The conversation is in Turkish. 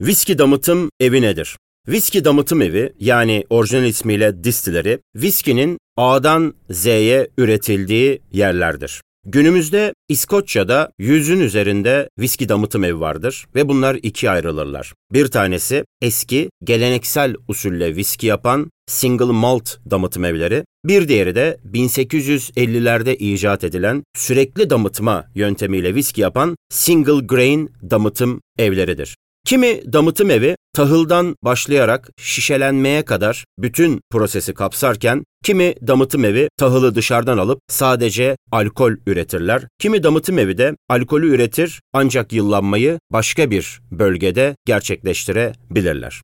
Viski damıtım evi nedir? Viski damıtım evi yani orijinal ismiyle distileri, viskinin A'dan Z'ye üretildiği yerlerdir. Günümüzde İskoçya'da yüzün üzerinde viski damıtım evi vardır ve bunlar ikiye ayrılırlar. Bir tanesi eski, geleneksel usulle viski yapan single malt damıtım evleri, bir diğeri de 1850'lerde icat edilen sürekli damıtma yöntemiyle viski yapan single grain damıtım evleridir. Kimi damıtım evi tahıldan başlayarak şişelenmeye kadar bütün prosesi kapsarken kimi damıtım evi tahılı dışarıdan alıp sadece alkol üretirler. Kimi damıtım evi de alkolü üretir ancak yıllanmayı başka bir bölgede gerçekleştirebilirler.